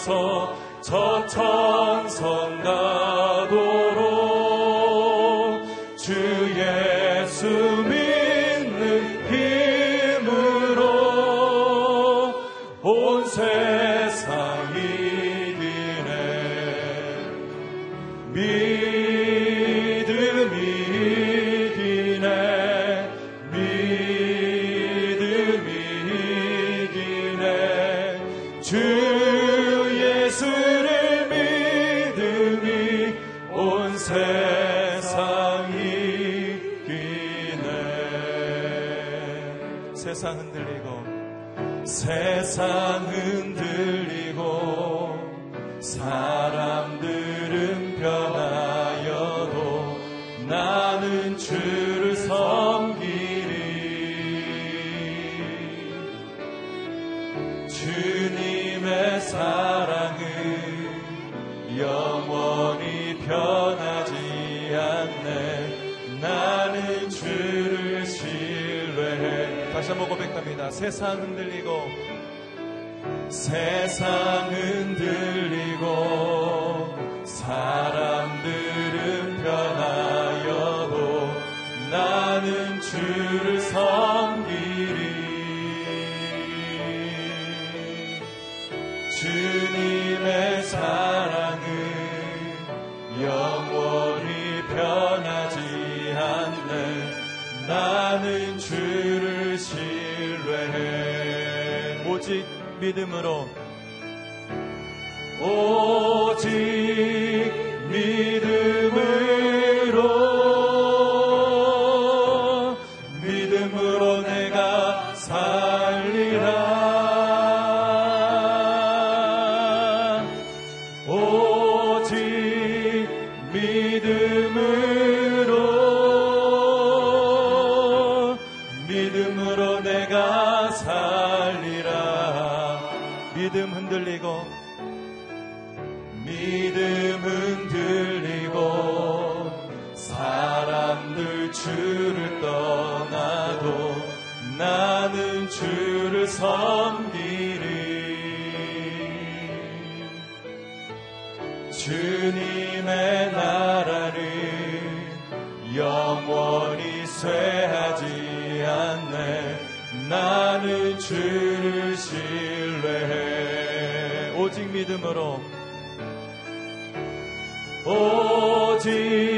주옵소서 저 영원히 변하지 않네. 나는 주를 신뢰해. 다시 한번 고백합니다. 세상 흔들리고 세상 흔들리고 사람들은 변하여도 나는 주를 섬 믿음으로 오직 믿음은 들리고 사람들 주를 떠나도 나는 주를 섬기리. 주님의 나라를 영원히 쇠하지 않네. 나는 주를 신뢰해. 오직 믿음으로 오직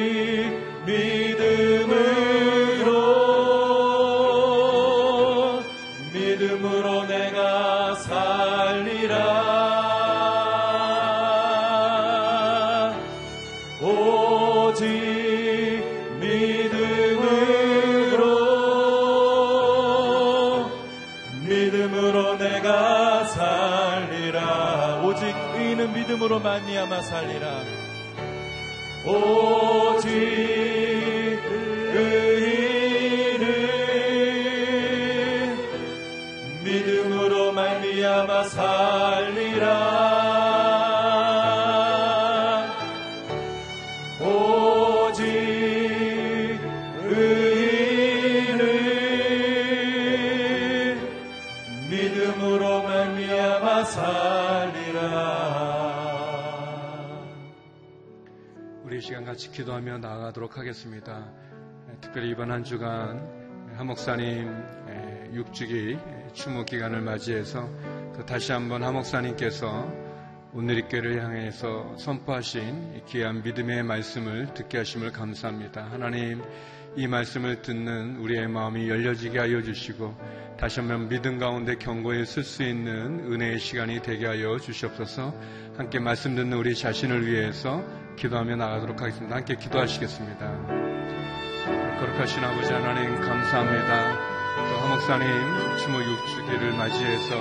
기도하며 나아가도록 하겠습니다. 특별히 이번 한 주간 한 목사님 육주기 추모 기간을 맞이해서 또 다시 한번 한 목사님께서 오늘리교를 향해서 선포하신 귀한 믿음의 말씀을 듣게 하심을 감사합니다. 하나님 이 말씀을 듣는 우리의 마음이 열려지게 하여 주시고 다시 한번 믿음 가운데 경고에 쓸 수 있는 은혜의 시간이 되게 하여 주시옵소서 함께 말씀 듣는 우리 자신을 위해서 기도하며 나가도록 하겠습니다. 함께 기도하시겠습니다. 거룩하신 아버지 하나님 감사합니다. 또 하목사님 추모 6주기를 맞이해서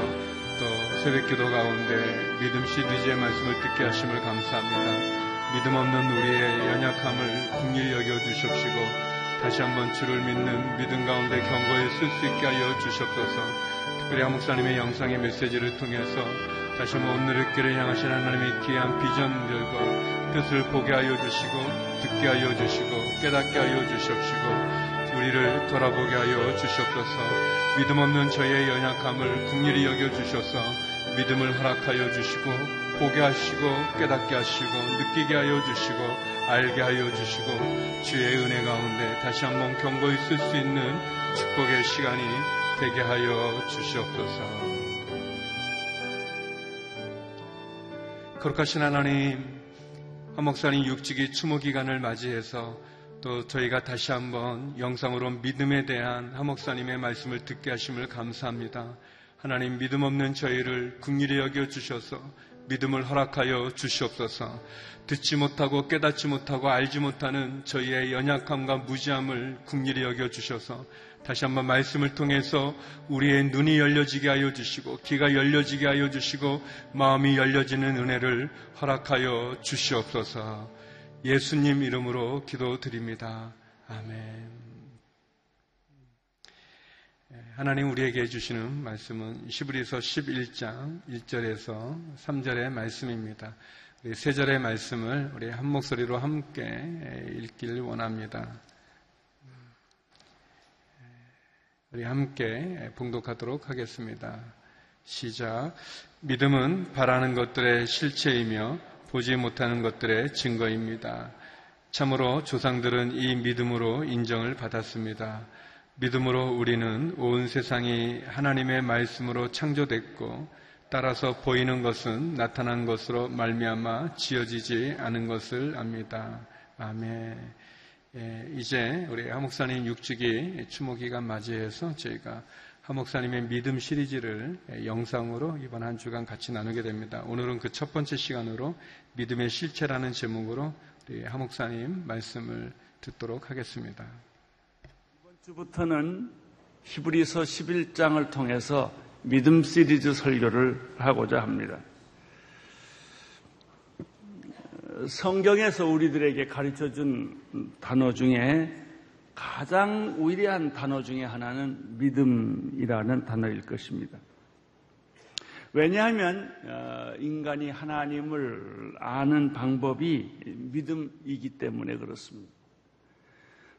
또 새벽 기도 가운데 믿음 시리즈의 말씀을 듣게 하심을 감사합니다. 믿음 없는 우리의 연약함을 국리 여겨 주십시고 다시 한번 주를 믿는 믿음 가운데 경고에 쓸 수 있게 하여 주시옵소서. 특별히 하목사님의 영상의 메시지를 통해서 다시 한번 오늘의 길을 향하신 하나님의 귀한 비전들과 뜻을 보게 하여 주시고 듣게 하여 주시고 깨닫게 하여 주시옵시고 우리를 돌아보게 하여 주시옵소서 믿음 없는 저의 연약함을 국리히 여겨 주셔서 믿음을 허락하여 주시고 보게 하시고 깨닫게 하시고 느끼게 하여 주시고 알게 하여 주시고 주의 은혜 가운데 다시 한번 경고히 쓸 수 있는 축복의 시간이 되게 하여 주시옵소서. 거룩하신 하나님, 한 목사님 육직이 추모 기간을 맞이해서 또 저희가 다시 한번 영상으로 믿음에 대한 한 목사님의 말씀을 듣게 하심을 감사합니다. 하나님 믿음 없는 저희를 국리히 여겨 주셔서 믿음을 허락하여 주시옵소서. 듣지 못하고 깨닫지 못하고 알지 못하는 저희의 연약함과 무지함을 국리히 여겨 주셔서 다시 한번 말씀을 통해서 우리의 눈이 열려지게 하여 주시고 귀가 열려지게 하여 주시고 마음이 열려지는 은혜를 허락하여 주시옵소서. 예수님 이름으로 기도드립니다. 아멘. 하나님 우리에게 주시는 말씀은 시브리서 11장 1절에서 3절의 말씀입니다. 우리 세 절의 말씀을 우리 한 목소리로 함께 읽기를 원합니다. 우리 함께 봉독하도록 하겠습니다. 시작. 믿음은 바라는 것들의 실체이며 보지 못하는 것들의 증거입니다. 참으로 조상들은 이 믿음으로 인정을 받았습니다. 믿음으로 우리는 온 세상이 하나님의 말씀으로 창조됐고 따라서 보이는 것은 나타난 것으로 말미암아 지어지지 않은 것을 압니다. 아멘. 예, 이제 우리 하목사님 육직이 추모기간 맞이해서 저희가 하목사님의 믿음 시리즈를 영상으로 이번 한 주간 같이 나누게 됩니다. 오늘은 그 첫 번째 시간으로 믿음의 실체라는 제목으로 우리 하목사님 말씀을 듣도록 하겠습니다. 이번 주부터는 히브리서 11장을 통해서 믿음 시리즈 설교를 하고자 합니다. 성경에서 우리들에게 가르쳐 준 단어 중에 가장 위대한 단어 중에 하나는 믿음이라는 단어일 것입니다. 왜냐하면 어, 인간이 하나님을 아는 방법이 믿음이기 때문에 그렇습니다.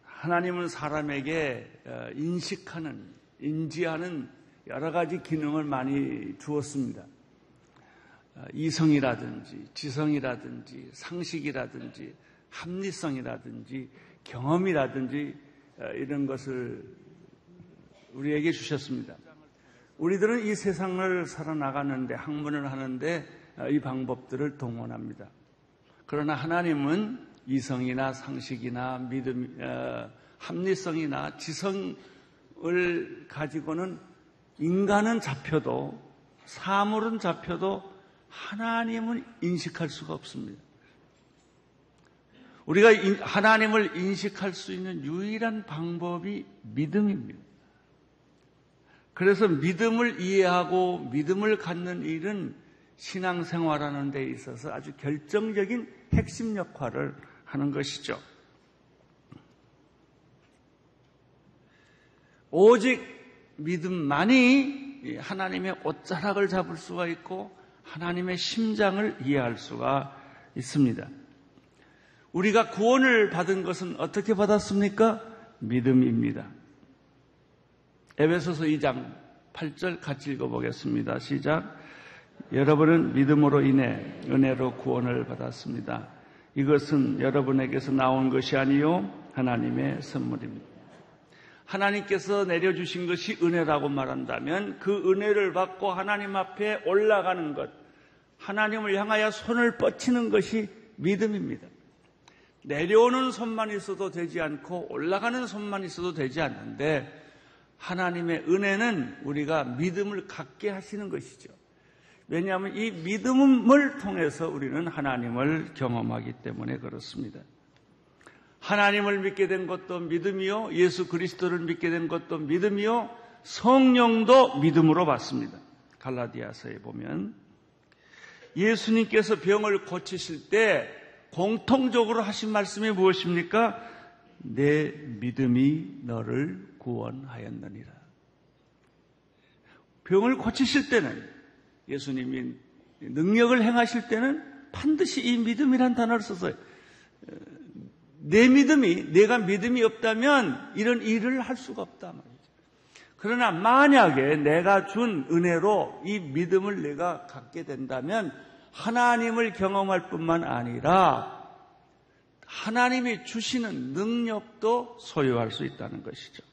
하나님은 사람에게 어, 인식하는 인지하는 여러 가지 기능을 많이 주었습니다. 어, 이성이라든지 지성이라든지 상식이라든지 합리성이라든지 경험이라든지 어, 이런 것을 우리에게 주셨습니다. 우리들은 이 세상을 살아나가는데 학문을 하는데 어, 이 방법들을 동원합니다. 그러나 하나님은 이성이나 상식이나 믿음, 어, 합리성이나 지성을 가지고는 인간은 잡혀도 사물은 잡혀도 하나님은 인식할 수가 없습니다. 우리가 하나님을 인식할 수 있는 유일한 방법이 믿음입니다. 그래서 믿음을 이해하고 믿음을 갖는 일은 신앙생활하는 데 있어서 아주 결정적인 핵심 역할을 하는 것이죠. 오직 믿음만이 하나님의 옷자락을 잡을 수가 있고 하나님의 심장을 이해할 수가 있습니다. 우리가 구원을 받은 것은 어떻게 받았습니까? 믿음입니다. 에베소서 2장 8절 같이 읽어보겠습니다. 시작. 여러분은 믿음으로 인해 은혜로 구원을 받았습니다. 이것은 여러분에게서 나온 것이 아니요 하나님의 선물입니다. 하나님께서 내려주신 것이 은혜라고 말한다면 그 은혜를 받고 하나님 앞에 올라가는 것, 하나님을 향하여 손을 뻗치는 것이 믿음입니다. 내려오는 손만 있어도 되지 않고 올라가는 손만 있어도 되지 않는데 하나님의 은혜는 우리가 믿음을 갖게 하시는 것이죠. 왜냐하면 이 믿음을 통해서 우리는 하나님을 경험하기 때문에 그렇습니다. 하나님을 믿게 된 것도 믿음이요. 예수 그리스도를 믿게 된 것도 믿음이요. 성령도 믿음으로 받습니다. 갈라디아서에 보면 예수님께서 병을 고치실 때 공통적으로 하신 말씀이 무엇입니까? 내 믿음이 너를 구원하였느니라. 병을 고치실 때는 예수님이 능력을 행하실 때는 반드시 이 믿음이란 단어를 써서 어, 내 믿음이 내가 믿음이 없다면 이런 일을 할 수가 없다 말이죠. 그러나 만약에 내가 준 은혜로 이 믿음을 내가 갖게 된다면 하나님을 경험할 뿐만 아니라 하나님이 주시는 능력도 소유할 수 있다는 것이죠.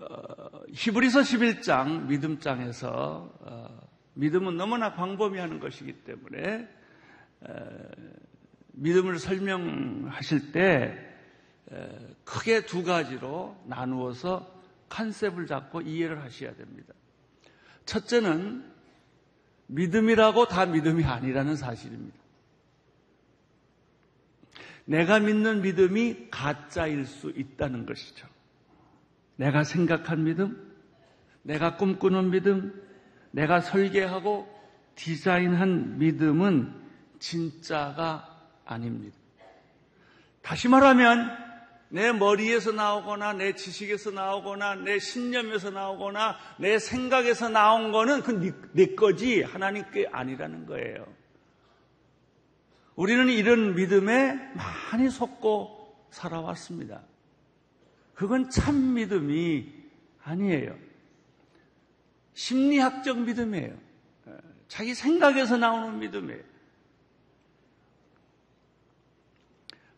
어, 히브리서 11장 믿음장에서 어, 믿음은 너무나 광범위하는 것이기 때문에 에, 믿음을 설명하실 때 에, 크게 두 가지로 나누어서 컨셉을 잡고 이해를 하셔야 됩니다. 첫째는 믿음이라고 다 믿음이 아니라는 사실입니다. 내가 믿는 믿음이 가짜일 수 있다는 것이죠. 내가 생각한 믿음, 내가 꿈꾸는 믿음, 내가 설계하고 디자인한 믿음은 진짜가 아닙니다. 다시 말하면 내 머리에서 나오거나 내 지식에서 나오거나 내 신념에서 나오거나 내 생각에서 나온 거는 그내 네 거지 하나님께 아니라는 거예요. 우리는 이런 믿음에 많이 속고 살아왔습니다. 그건 참 믿음이 아니에요. 심리학적 믿음이에요. 자기 생각에서 나오는 믿음이에요.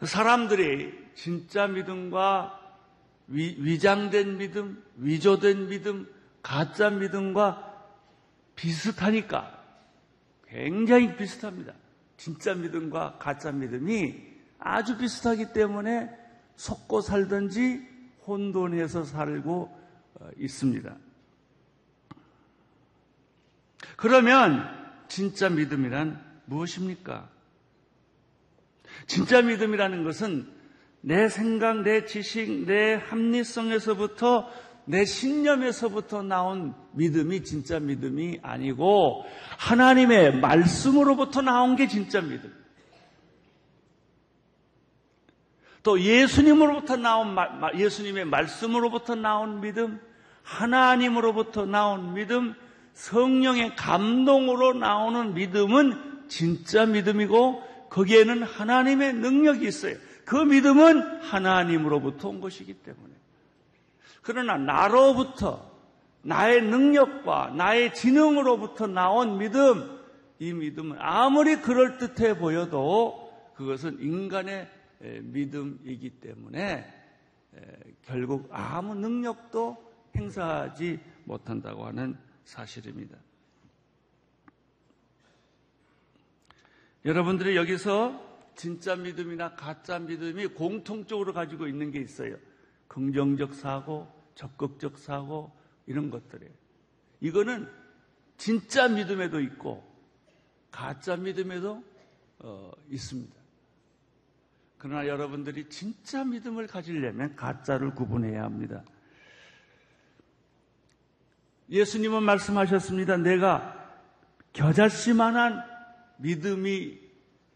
사람들이 진짜 믿음과 위, 장된 믿음, 위조된 믿음, 가짜 믿음과 비슷하니까 굉장히 비슷합니다. 진짜 믿음과 가짜 믿음이 아주 비슷하기 때문에 속고 살든지 혼돈해서 살고 어, 있습니다. 그러면 진짜 믿음이란 무엇입니까? 진짜 믿음이라는 것은 내 생각, 내 지식, 내 합리성에서부터 내 신념에서부터 나온 믿음이 진짜 믿음이 아니고 하나님의 말씀으로부터 나온 게 진짜 믿음. 또 예수님으로부터 나온 예수님의 말씀으로부터 나온 믿음, 하나님으로부터 나온 믿음, 성령의 감동으로 나오는 믿음은 진짜 믿음이고 거기에는 하나님의 능력이 있어요. 그 믿음은 하나님으로부터 온 것이기 때문에 그러나 나로부터 나의 능력과 나의 지능으로부터 나온 믿음, 이 믿음은 아무리 그럴듯해 보여도 그것은 인간의 믿음이기 때문에 결국 아무 능력도 행사하지 못한다고 하는 사실입니다. 여러분들이 여기서 진짜 믿음이나 가짜 믿음이 공통적으로 가지고 있는 게 있어요. 긍정적 사고, 적극적 사고, 이런 것들이에요. 이거는 진짜 믿음에도 있고, 가짜 믿음에도 어, 있습니다. 그러나 여러분들이 진짜 믿음을 가지려면 가짜를 구분해야 합니다. 예수님은 말씀하셨습니다. 내가 겨자씨만한 믿음이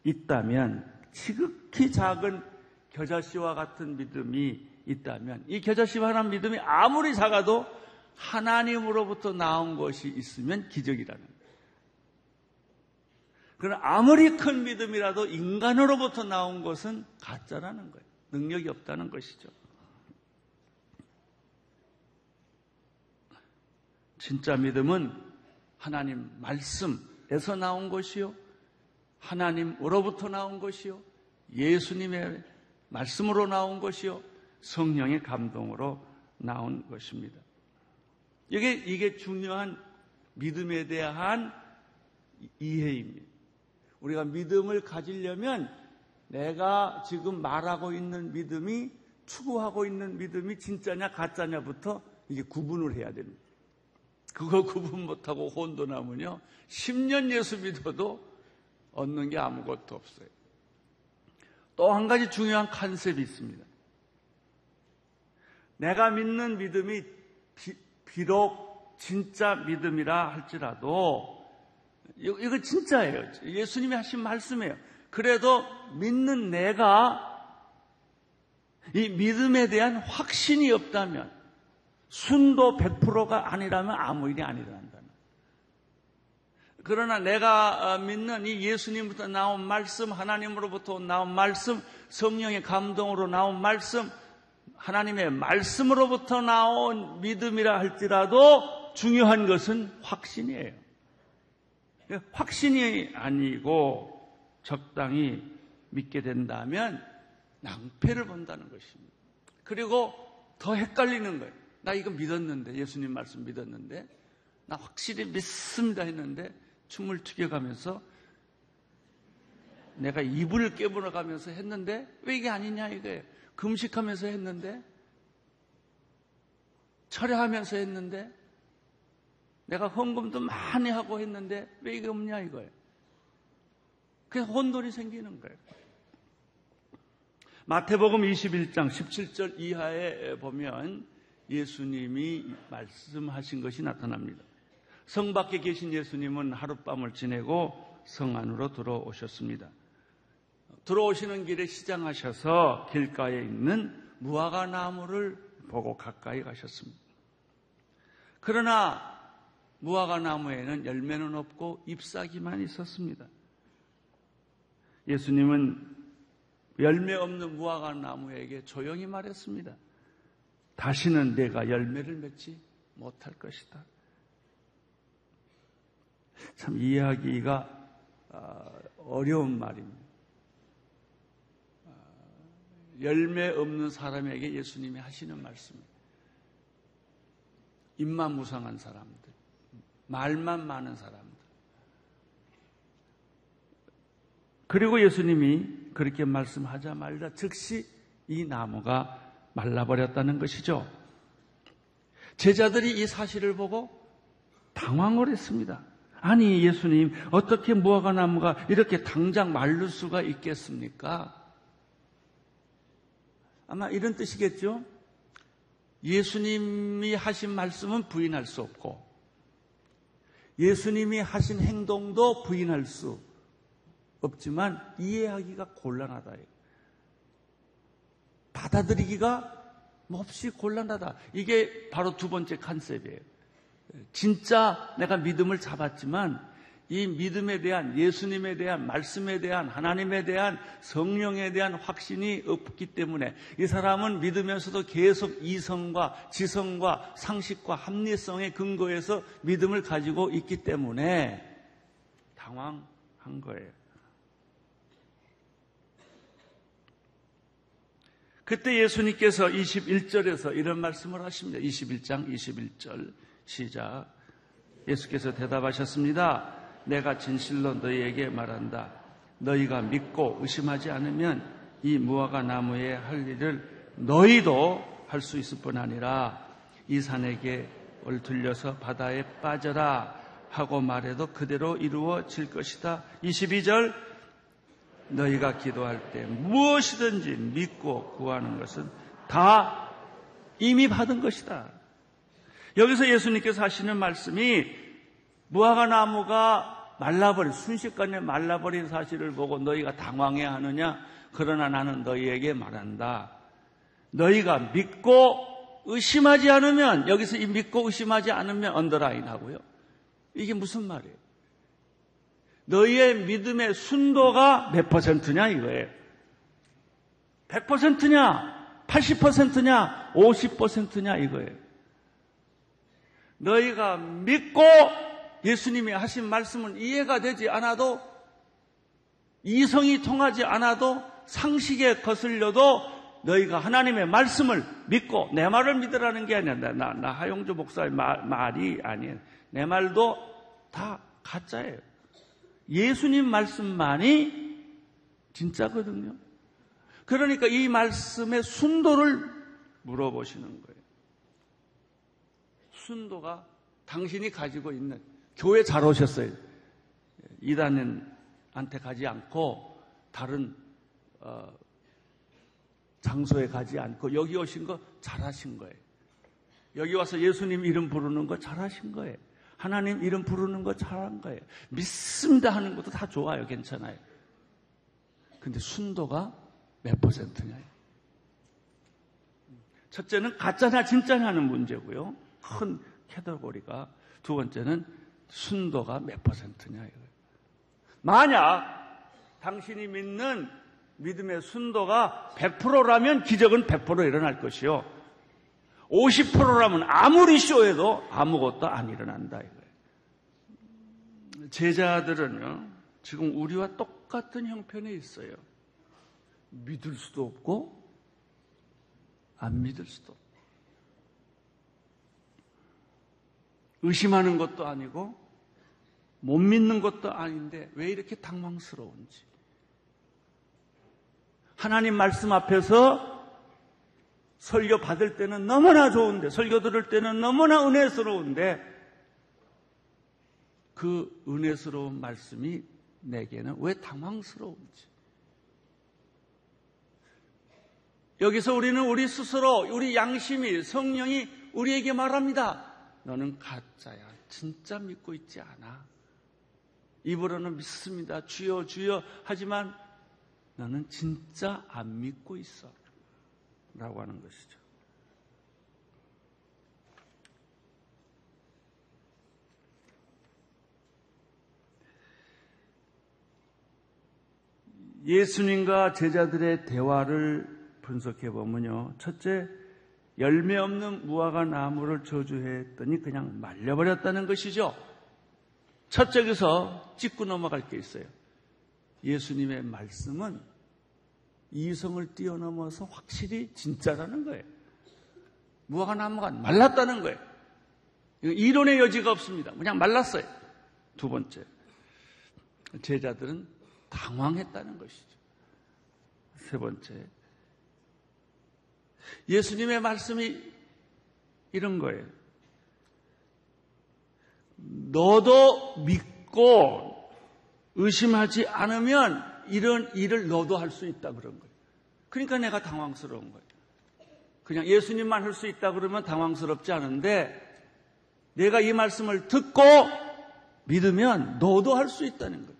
있다면 지극히 작은 겨자씨와 같은 믿음이 있다면 이 겨자씨만한 믿음이 아무리 작아도 하나님으로부터 나온 것이 있으면 기적이라는. 그러나 아무리 큰 믿음이라도 인간으로부터 나온 것은 가짜라는 거예요. 능력이 없다는 것이죠. 진짜 믿음은 하나님 말씀에서 나온 것이요. 하나님으로부터 나온 것이요. 예수님의 말씀으로 나온 것이요. 성령의 감동으로 나온 것입니다. 이게, 이게 중요한 믿음에 대한 이해입니다. 우리가 믿음을 가지려면 내가 지금 말하고 있는 믿음이 추구하고 있는 믿음이 진짜냐 가짜냐부터 이게 구분을 해야 됩니다. 그거 구분 못하고 혼돈하면요. 10년 예수 믿어도 얻는 게 아무것도 없어요. 또 한 가지 중요한 컨셉이 있습니다. 내가 믿는 믿음이 비, 비록 진짜 믿음이라 할지라도 이거 진짜예요. 예수님이 하신 말씀이에요. 그래도 믿는 내가 이 믿음에 대한 확신이 없다면 순도 100%가 아니라면 아무 일이 아니란다. 그러나 내가 어, 믿는 이 예수님부터 나온 말씀, 하나님으로부터 나온 말씀, 성령의 감동으로 나온 말씀, 하나님의 말씀으로부터 나온 믿음이라 할지라도 중요한 것은 확신이에요. 확신이 아니고 적당히 믿게 된다면 낭패를 본다는 것입니다. 그리고 더 헷갈리는 거예요. 나 이거 믿었는데, 예수님 말씀 믿었는데, 나 확실히 믿습니다 했는데, 춤을 추겨가면서 내가 이불을 깨물어 가면서 했는데, 왜 이게 아니냐 이거예요. 금식하면서 했는데, 철회하면서 했는데, 내가 헌금도 많이 하고 했는데 왜 이게 없냐 이거예요. 그래서 혼돈이 생기는 거예요. 마태복음 21장 17절 이하에 보면 예수님이 말씀하신 것이 나타납니다. 성 밖에 계신 예수님은 하룻밤을 지내고 성 안으로 들어오셨습니다. 들어오시는 길에 시장하셔서 길가에 있는 무화과 나무를 보고 가까이 가셨습니다. 그러나 무화과 나무에는 열매는 없고 잎사귀만 있었습니다. 예수님은 열매 없는 무화과 나무에게 조용히 말했습니다. 다시는 내가 열매를 맺지 못할 것이다. 참 이해하기가 아, 어려운 말입니다. 아, 열매 없는 사람에게 예수님이 하시는 말씀입니다. 입만 무상한 사람들. 말만 많은 사람들. 그리고 예수님이 그렇게 말씀하자마자 즉시 이 나무가 말라버렸다는 것이죠. 제자들이 이 사실을 보고 당황을 했습니다. 아니, 예수님, 어떻게 무화과 나무가 이렇게 당장 말릴 수가 있겠습니까? 아마 이런 뜻이겠죠? 예수님이 하신 말씀은 부인할 수 없고, 예수님이 하신 행동도 부인할 수 없지만 이해하기가 곤란하다. 받아들이기가 몹시 곤란하다. 이게 바로 두 번째 컨셉이에요. 진짜 내가 믿음을 잡았지만 이 믿음에 대한 예수님에 대한 말씀에 대한 하나님에 대한 성령에 대한 확신이 없기 때문에 이 사람은 믿으면서도 계속 이성과 지성과 상식과 합리성의 근거에서 믿음을 가지고 있기 때문에 당황한 거예요. 그때 예수님께서 21절에서 이런 말씀을 하십니다. 21장 21절 시작. 예수께서 대답하셨습니다. 내가 진실로 너희에게 말한다. 너희가 믿고 의심하지 않으면 이 무화과 나무에 할 일을 너희도 할 수 있을 뿐 아니라 이 산에게 얼틀려서 바다에 빠져라 하고 말해도 그대로 이루어질 것이다. 22절 너희가 기도할 때 무엇이든지 믿고 구하는 것은 다 이미 받은 것이다. 여기서 예수님께서 하시는 말씀이 무화과 나무가 말라버린 순식간에 말라버린 사실을 보고 너희가 당황해 하느냐? 그러나 나는 너희에게 말한다. 너희가 믿고 의심하지 않으면 여기서 이 믿고 의심하지 않으면 언더라인 하고요. 이게 무슨 말이에요? 너희의 믿음의 순도가 몇 퍼센트냐 이거예요. 100%냐? 80%냐? 50%냐 이거예요. 너희가 믿고 예수님이 하신 말씀은 이해가 되지 않아도 이성이 통하지 않아도 상식에 거슬려도 너희가 하나님의 말씀을 믿고 내 말을 믿으라는 게 아니야. 나, 나 하용조 목사의 말, 말이 아니에요. 내 말도 다 가짜예요. 예수님 말씀만이 진짜거든요. 그러니까 이 말씀의 순도를 물어보시는 거예요. 순도가 당신이 가지고 있는 교회 잘 오셨어요. 이단한테 가지 않고 다른 어, 장소에 가지 않고 여기 오신 거 잘하신 거예요. 여기 와서 예수님 이름 부르는 거 잘하신 거예요. 하나님 이름 부르는 거 잘한 거예요. 믿습니다 하는 것도 다 좋아요. 괜찮아요. 근데 순도가 몇 퍼센트냐? 첫째는 가짜냐 진짜냐 하는 문제고요. 큰 캐더고리가 두 번째는 순도가 몇 퍼센트냐 이거예요. 만약 당신이 믿는 믿음의 순도가 100%라면 기적은 100% 일어날 것이요. 50%라면 아무리 쇼해도 아무것도 안 일어난다 이거예요. 제자들은요, 지금 우리와 똑같은 형편에 있어요. 믿을 수도 없고, 안 믿을 수도 없고. 의심하는 것도 아니고, 못 믿는 것도 아닌데, 왜 이렇게 당황스러운지. 하나님 말씀 앞에서 설교 받을 때는 너무나 좋은데, 설교 들을 때는 너무나 은혜스러운데, 그 은혜스러운 말씀이 내게는 왜 당황스러운지. 여기서 우리는 우리 스스로, 우리 양심이, 성령이 우리에게 말합니다. 너는 가짜야. 진짜 믿고 있지 않아. 입으로는 믿습니다. 주여, 주여. 하지만 너는 진짜 안 믿고 있어. 라고 하는 것이죠. 예수님과 제자들의 대화를 분석해 보면요. 첫째, 열매 없는 무화과 나무를 저주했더니 그냥 말려버렸다는 것이죠. 첫째에서 짚고 넘어갈 게 있어요. 예수님의 말씀은 이성을 뛰어넘어서 확실히 진짜라는 거예요. 무화과 나무가 말랐다는 거예요. 이론의 여지가 없습니다. 그냥 말랐어요. 두 번째, 제자들은 당황했다는 것이죠. 세 번째, 예수님의 말씀이 이런 거예요. 너도 믿고 의심하지 않으면 이런 일을 너도 할 수 있다 그런 거예요. 그러니까 내가 당황스러운 거예요. 그냥 예수님만 할 수 있다 그러면 당황스럽지 않은데 내가 이 말씀을 듣고 믿으면 너도 할 수 있다는 거예요.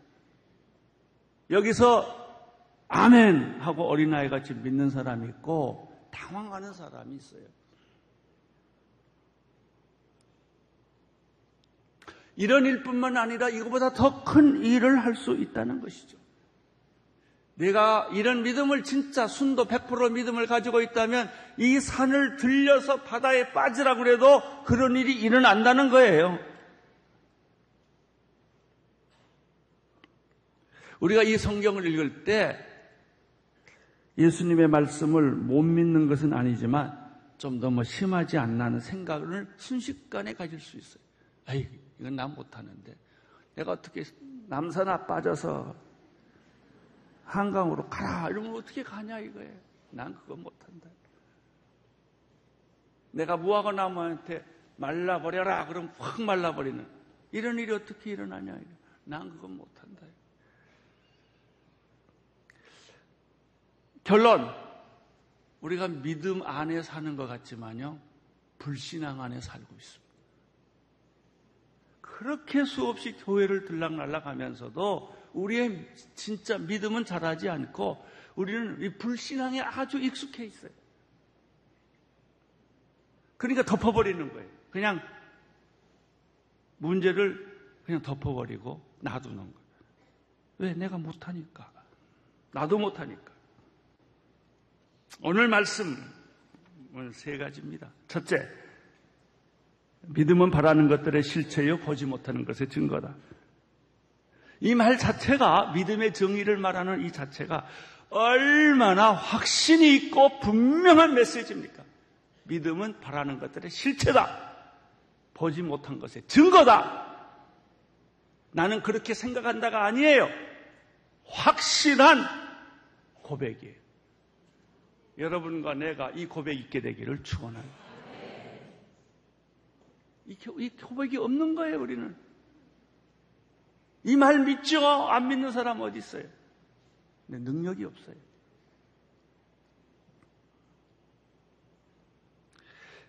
여기서 아멘 하고 어린아이 같이 믿는 사람이 있고 당황하는 사람이 있어요. 이런 일뿐만 아니라 이거보다 더 큰 일을 할 수 있다는 것이죠. 내가 이런 믿음을 진짜 순도 100% 믿음을 가지고 있다면 이 산을 들려서 바다에 빠지라고 그래도 그런 일이 일어난다는 거예요. 우리가 이 성경을 읽을 때 예수님의 말씀을 못 믿는 것은 아니지만 좀 너무 심하지 않나는 생각을 순식간에 가질 수 있어요. 아이, 이건 난 못하는데. 내가 어떻게 남산아 빠져서 한강으로 가라. 이러면 어떻게 가냐 이거예요. 난 그거 못한다. 내가 무화과 나무한테 말라버려라. 그럼 확 말라버리는. 이런 일이 어떻게 일어나냐. 난 그건 못한다. 결론. 우리가 믿음 안에 사는 것 같지만요. 불신앙 안에 살고 있습니다. 그렇게 수없이 교회를 들락날락 하면서도 우리의 진짜 믿음은 자라지 않고 우리는 이 불신앙에 아주 익숙해 있어요. 그러니까 덮어버리는 거예요. 그냥 문제를 그냥 덮어버리고 놔두는 거예요. 왜? 내가 못하니까. 나도 못하니까. 오늘 말씀은 세 가지입니다. 첫째, 믿음은 바라는 것들의 실체요, 보지 못하는 것의 증거다. 이 말 자체가 믿음의 정의를 말하는 이 자체가 얼마나 확신이 있고 분명한 메시지입니까? 믿음은 바라는 것들의 실체다. 보지 못한 것의 증거다. 나는 그렇게 생각한다가 아니에요. 확실한 고백이에요. 여러분과 내가 이 고백 있게 되기를 축원합니다. 이, 이 고백이 없는 거예요, 우리는. 이 말 믿죠? 안 믿는 사람 어디 있어요? 근데 능력이 없어요.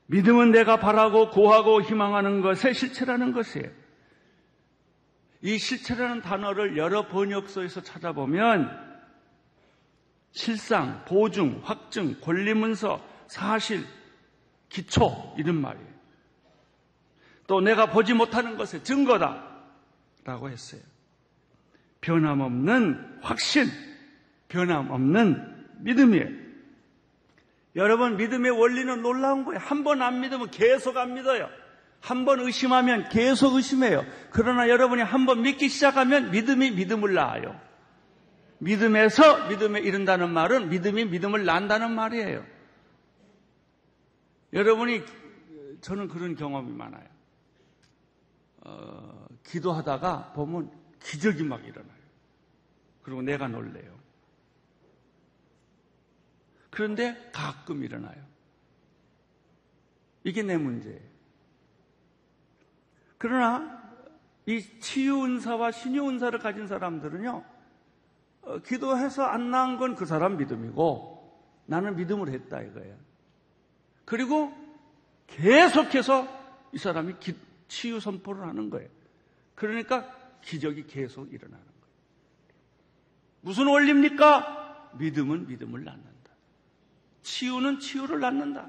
믿음은 내가 바라고 구하고 희망하는 것의 실체라는 것이에요. 이 실체라는 단어를 여러 번역서에서 찾아보면 실상, 보증, 확증, 권리문서, 사실, 기초 이런 말이에요. 또 내가 보지 못하는 것의 증거다 라고 했어요. 변함없는 확신, 변함없는 믿음이에요. 여러분 믿음의 원리는 놀라운 거예요. 한 번 안 믿으면 계속 안 믿어요. 한 번 의심하면 계속 의심해요. 그러나 여러분이 한 번 믿기 시작하면 믿음이 믿음을 낳아요. 믿음에서 믿음에 이른다는 말은 믿음이 믿음을 낳는다는 말이에요. 여러분이 저는 그런 경험이 많아요. 어, 기도하다가 보면 기적이 막 일어나요. 그리고 내가 놀래요. 그런데 가끔 일어나요. 이게 내 문제예요. 그러나 이 치유 은사와 신유 은사를 가진 사람들은요, 어, 기도해서 안 나은 건 그 사람 믿음이고 나는 믿음을 했다 이거예요. 그리고 계속해서 이 사람이 기, 치유 선포를 하는 거예요. 그러니까 기적이 계속 일어나는 거예요. 무슨 원리입니까? 믿음은 믿음을 낳는다. 치유는 치유를 낳는다.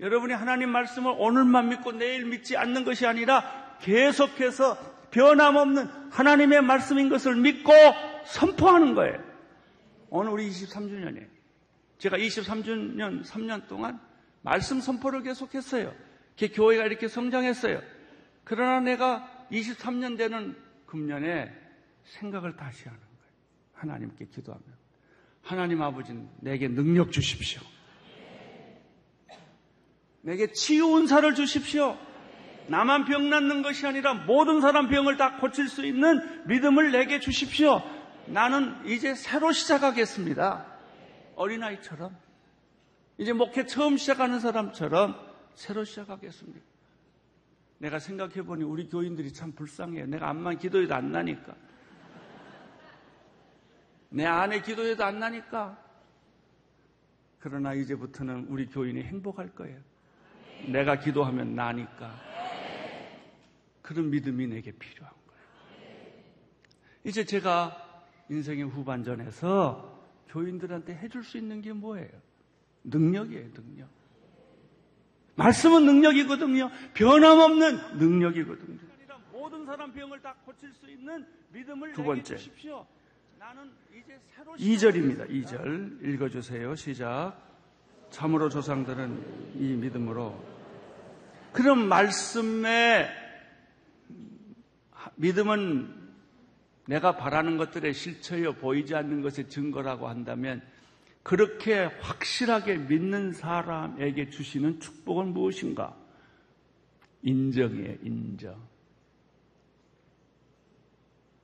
여러분이 하나님 말씀을 오늘만 믿고 내일 믿지 않는 것이 아니라 계속해서 변함없는 하나님의 말씀인 것을 믿고 선포하는 거예요. 오늘 우리 23주년에 제가 23주년 3년 동안 말씀 선포를 계속했어요. 교회가 이렇게 성장했어요. 그러나 내가 23년 되는 금년에 생각을 다시 하는 거예요. 하나님께 기도하며 하나님 아버지는 내게 능력 주십시오. 내게 치유 은사를 주십시오. 나만 병 낫는 것이 아니라 모든 사람 병을 다 고칠 수 있는 믿음을 내게 주십시오. 나는 이제 새로 시작하겠습니다. 어린아이처럼. 이제 목회 처음 시작하는 사람처럼 새로 시작하겠습니다. 내가 생각해 보니 우리 교인들이 참 불쌍해요. 내가 암만 기도해도 안 나니까. 내 안에 기도해도 안 나니까. 그러나 이제부터는 우리 교인이 행복할 거예요. 내가 기도하면 나니까. 그런 믿음이 내게 필요한 거예요. 이제 제가 인생의 후반전에서 교인들한테 해줄 수 있는 게 뭐예요? 능력이에요, 능력. 말씀은 능력이거든요. 변함없는 능력이거든요. 사람 병을 다 고칠 수 있는 믿음을 두 번째. 주십시오. 나는 이제 새로 2절입니다. 2절 읽어주세요. 시작. 참으로 조상들은 이 믿음으로 그런 말씀에 믿음은 내가 바라는 것들의 실체여 보이지 않는 것의 증거라고 한다면 그렇게 확실하게 믿는 사람에게 주시는 축복은 무엇인가? 인정이에요, 인정.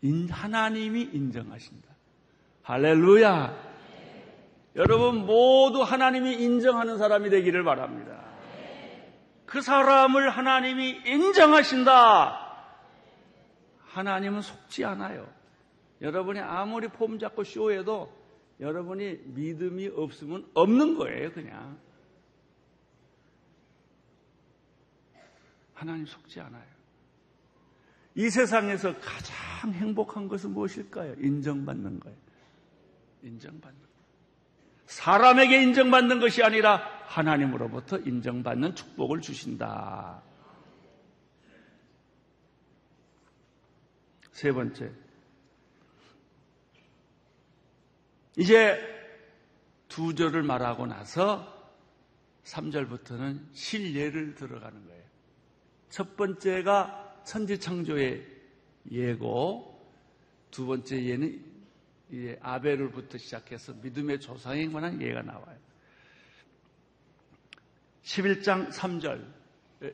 인- 하나님이 인정하신다. 할렐루야! 여러분 모두 하나님이 인정하는 사람이 되기를 바랍니다. 그 사람을 하나님이 인정하신다. 하나님은 속지 않아요. 여러분이 아무리 폼 잡고 쇼해도 여러분이 믿음이 없으면 없는 거예요, 그냥. 하나님 속지 않아요. 이 세상에서 가장 행복한 것은 무엇일까요? 인정받는 거예요. 인정받는 거예요. 사람에게 인정받는 것이 아니라 하나님으로부터 인정받는 축복을 주신다. 세 번째. 이제 두 절을 말하고 나서 3절부터는 실예를 들어가는 거예요. 첫 번째가 천지창조의 예고, 두 번째 예는 아벨을부터 시작해서 믿음의 조상에 관한 예가 나와요. 11장 3절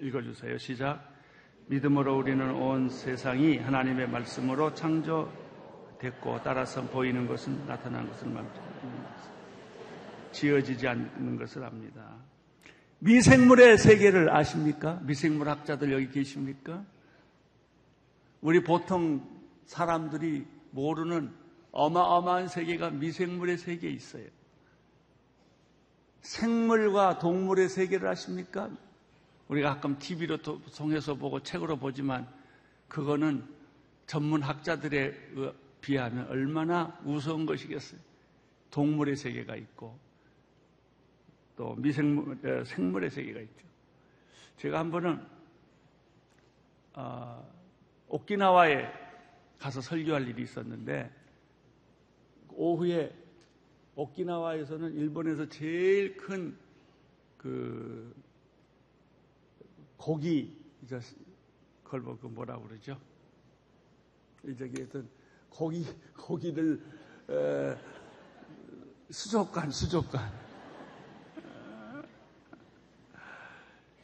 읽어주세요. 시작. 믿음으로 우리는 온 세상이 하나님의 말씀으로 창조 됐고 따라서 보이는 것은 나타난 것을 지어지지 않는 것을 압니다. 미생물의 세계를 아십니까? 미생물 학자들 여기 계십니까? 우리 보통 사람들이 모르는 어마어마한 세계가 미생물의 세계에 있어요. 생물과 동물의 세계를 아십니까? 우리가 가끔 TV로 통해서 보고 책으로 보지만 그거는 전문 학자들에 비하면 얼마나 무서운 것이겠어요. 동물의 세계가 있고 또 미생물, 생물의 세계가 있죠. 제가 한 번은 어, 오키나와에 가서 설교할 일이 있었는데 오후에 오키나와에서는 일본에서 제일 큰 그 고기 이제 그걸 뭐 그 뭐라 그러죠? 이 저기 어떤 고기 고기들 에, 수족관 수족관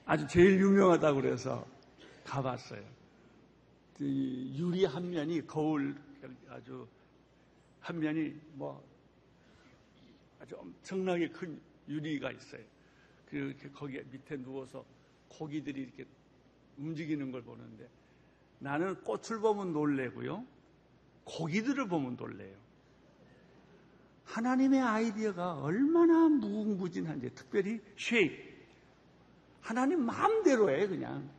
아주 제일 유명하다고 그래서 가봤어요. 유리 한 면이 거울 아주 한 면이 뭐 아주 엄청나게 큰 유리가 있어요. 그렇게 거기에 밑에 누워서 고기들이 이렇게 움직이는 걸 보는데 나는 꽃을 보면 놀래고요. 고기들을 보면 놀래요. 하나님의 아이디어가 얼마나 무궁무진한지 특별히 쉐입 하나님 마음대로 해 그냥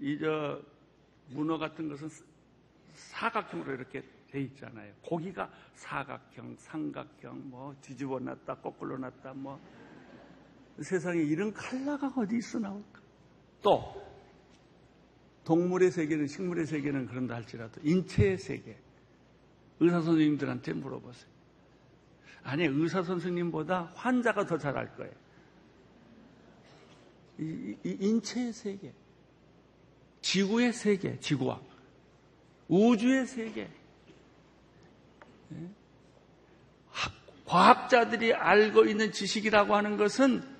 이 저 문어 같은 것은 사각형으로 이렇게 돼 있잖아요. 고기가 사각형, 삼각형, 뭐 뒤집어 놨다, 거꾸로 놨다, 뭐 세상에 이런 칼라가 어디 있어 나올까? 또 동물의 세계는 식물의 세계는 그런다 할지라도 인체의 세계 의사 선생님들한테 물어보세요. 아니 의사 선생님보다 환자가 더 잘할 거예요. 이, 이 인체의 세계, 지구의 세계, 지구와 우주의 세계. 과학자들이 알고 있는 지식이라고 하는 것은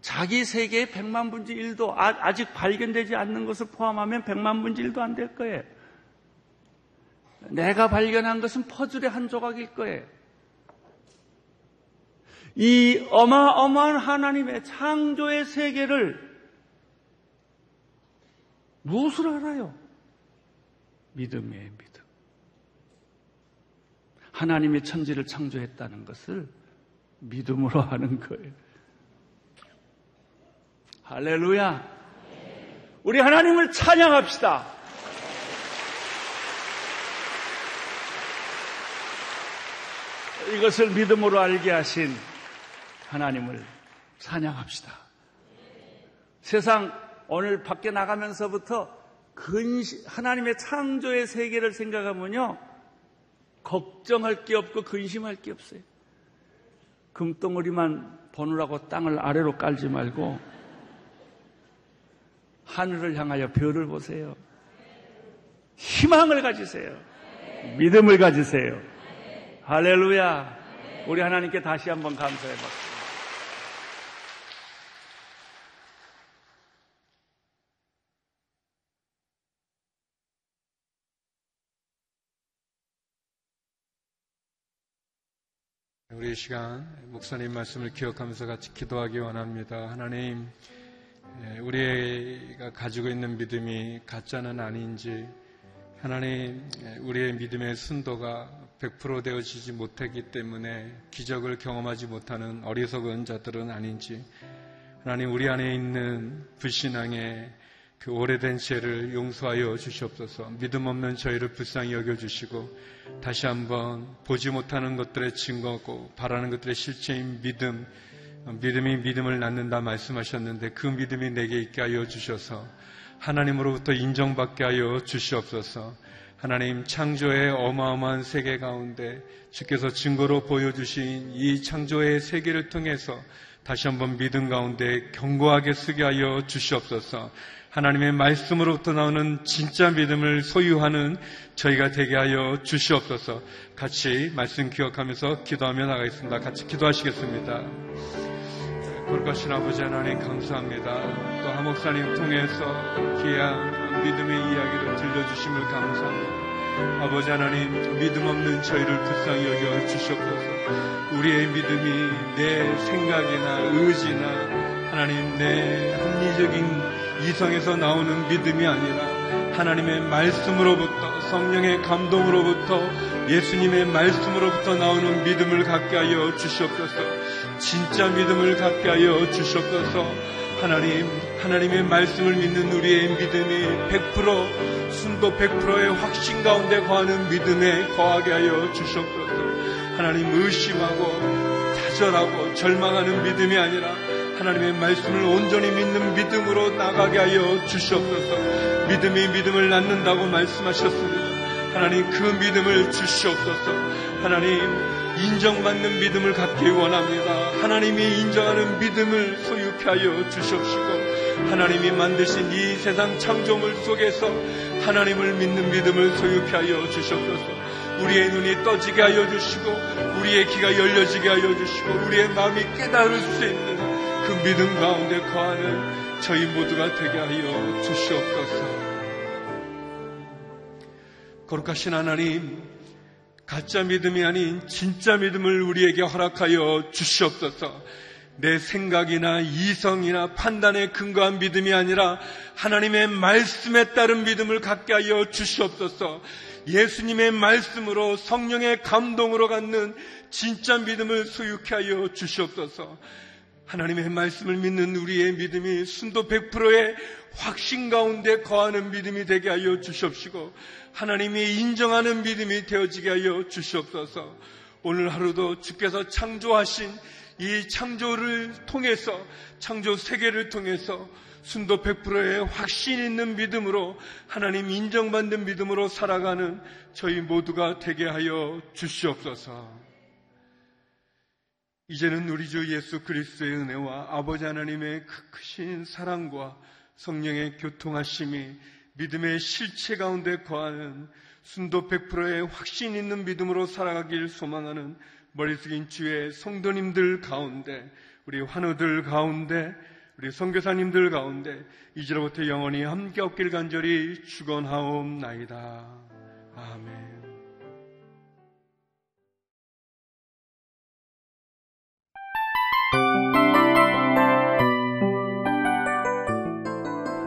자기 세계의 백만 분지 1도 아직 발견되지 않는 것을 포함하면 백만 분지 1도 안 될 거예요. 내가 발견한 것은 퍼즐의 한 조각일 거예요. 이 어마어마한 하나님의 창조의 세계를 무엇을 알아요? 믿음이에요, 믿음. 하나님의 천지를 창조했다는 것을 믿음으로 하는 거예요. 할렐루야. 우리 하나님을 찬양합시다. 이것을 믿음으로 알게 하신 하나님을 찬양합시다. 세상 오늘 밖에 나가면서부터 근심, 하나님의 창조의 세계를 생각하면요. 걱정할 게 없고 근심할 게 없어요. 금덩어리만 보느라고 땅을 아래로 깔지 말고 하늘을 향하여 별을 보세요. 희망을 가지세요. 믿음을 가지세요. 할렐루야. 우리 하나님께 다시 한번 감사해 봅시다. 우리 시간 목사님 말씀을 기억하면서 같이 기도하기 원합니다. 하나님, 예, 우리가 가지고 있는 믿음이 가짜는 아닌지, 하나님, 예, 우리의 믿음의 순도가 100% 되어지지 못했기 때문에 기적을 경험하지 못하는 어리석은 자들은 아닌지, 하나님, 우리 안에 있는 불신앙의 그 오래된 죄를 용서하여 주시옵소서. 믿음 없는 저희를 불쌍히 여겨주시고 다시 한번 보지 못하는 것들의 증거고 바라는 것들의 실체인 믿음, 믿음이 믿음을 낳는다 말씀하셨는데 그 믿음이 내게 있게 하여 주셔서 하나님으로부터 인정받게 하여 주시옵소서. 하나님 창조의 어마어마한 세계 가운데 주께서 증거로 보여주신 이 창조의 세계를 통해서 다시 한번 믿음 가운데 견고하게 쓰게 하여 주시옵소서. 하나님의 말씀으로부터 나오는 진짜 믿음을 소유하는 저희가 되게 하여 주시옵소서 같이 말씀 기억하면서 기도하며 나가겠습니다. 같이 기도하시겠습니다. 돌가신 아버지 하나님 감사합니다. 또 하목사님 통해서 귀한 믿음의 이야기를 들려주심을 감사합니다. 아버지 하나님 믿음 없는 저희를 불쌍히 여겨 주시옵소서 우리의 믿음이 내 생각이나 의지나 하나님 내 합리적인 이성에서 나오는 믿음이 아니라 하나님의 말씀으로부터 성령의 감동으로부터 예수님의 말씀으로부터 나오는 믿음을 갖게 하여 주시옵소서. 진짜 믿음을 갖게 하여 주시옵소서. 하나님, 하나님의 말씀을 믿는 우리의 믿음이 100% 순도 100%의 확신 가운데 거하는 믿음에 거하게 하여 주시옵소서. 하나님 의심하고 좌절하고 절망하는 믿음이 아니라 하나님의 말씀을 온전히 믿는 믿음으로 나가게 하여 주시옵소서. 믿음이 믿음을 낳는다고 말씀하셨습니다. 하나님 그 믿음을 주시옵소서. 하나님 인정받는 믿음을 갖기 원합니다. 하나님이 인정하는 믿음을 소유케 하여 주시옵시고 하나님이 만드신 이 세상 창조물 속에서 하나님을 믿는 믿음을 소유케 하여 주시옵소서. 우리의 눈이 떠지게 하여 주시고 우리의 귀가 열려지게 하여 주시고 우리의 마음이 깨달을 수 있는 그 믿음 가운데 거하는 저희 모두가 되게 하여 주시옵소서. 거룩하신 하나님, 가짜 믿음이 아닌 진짜 믿음을 우리에게 허락하여 주시옵소서. 내 생각이나 이성이나 판단에 근거한 믿음이 아니라 하나님의 말씀에 따른 믿음을 갖게 하여 주시옵소서. 예수님의 말씀으로 성령의 감동으로 갖는 진짜 믿음을 소유케 하여 주시옵소서. 하나님의 말씀을 믿는 우리의 믿음이 순도 100%의 확신 가운데 거하는 믿음이 되게 하여 주시옵시고 하나님이 인정하는 믿음이 되어지게 하여 주시옵소서. 오늘 하루도 주께서 창조하신 이 창조를 통해서 창조 세계를 통해서 순도 100%의 확신 있는 믿음으로 하나님 인정받는 믿음으로 살아가는 저희 모두가 되게 하여 주시옵소서. 이제는 우리 주 예수 그리스도의 은혜와 아버지 하나님의 그 크신 사랑과 성령의 교통하심이 믿음의 실체 가운데 거하는 순도 100%의 확신 있는 믿음으로 살아가길 소망하는 머리 숙인 주의 성도님들 가운데 우리 환우들 가운데 우리 선교사님들 가운데 이제로부터 영원히 함께 없길 간절히 축원하옵나이다. 아멘.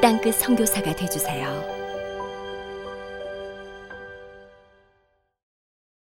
땅끝 선교사가 되주세요.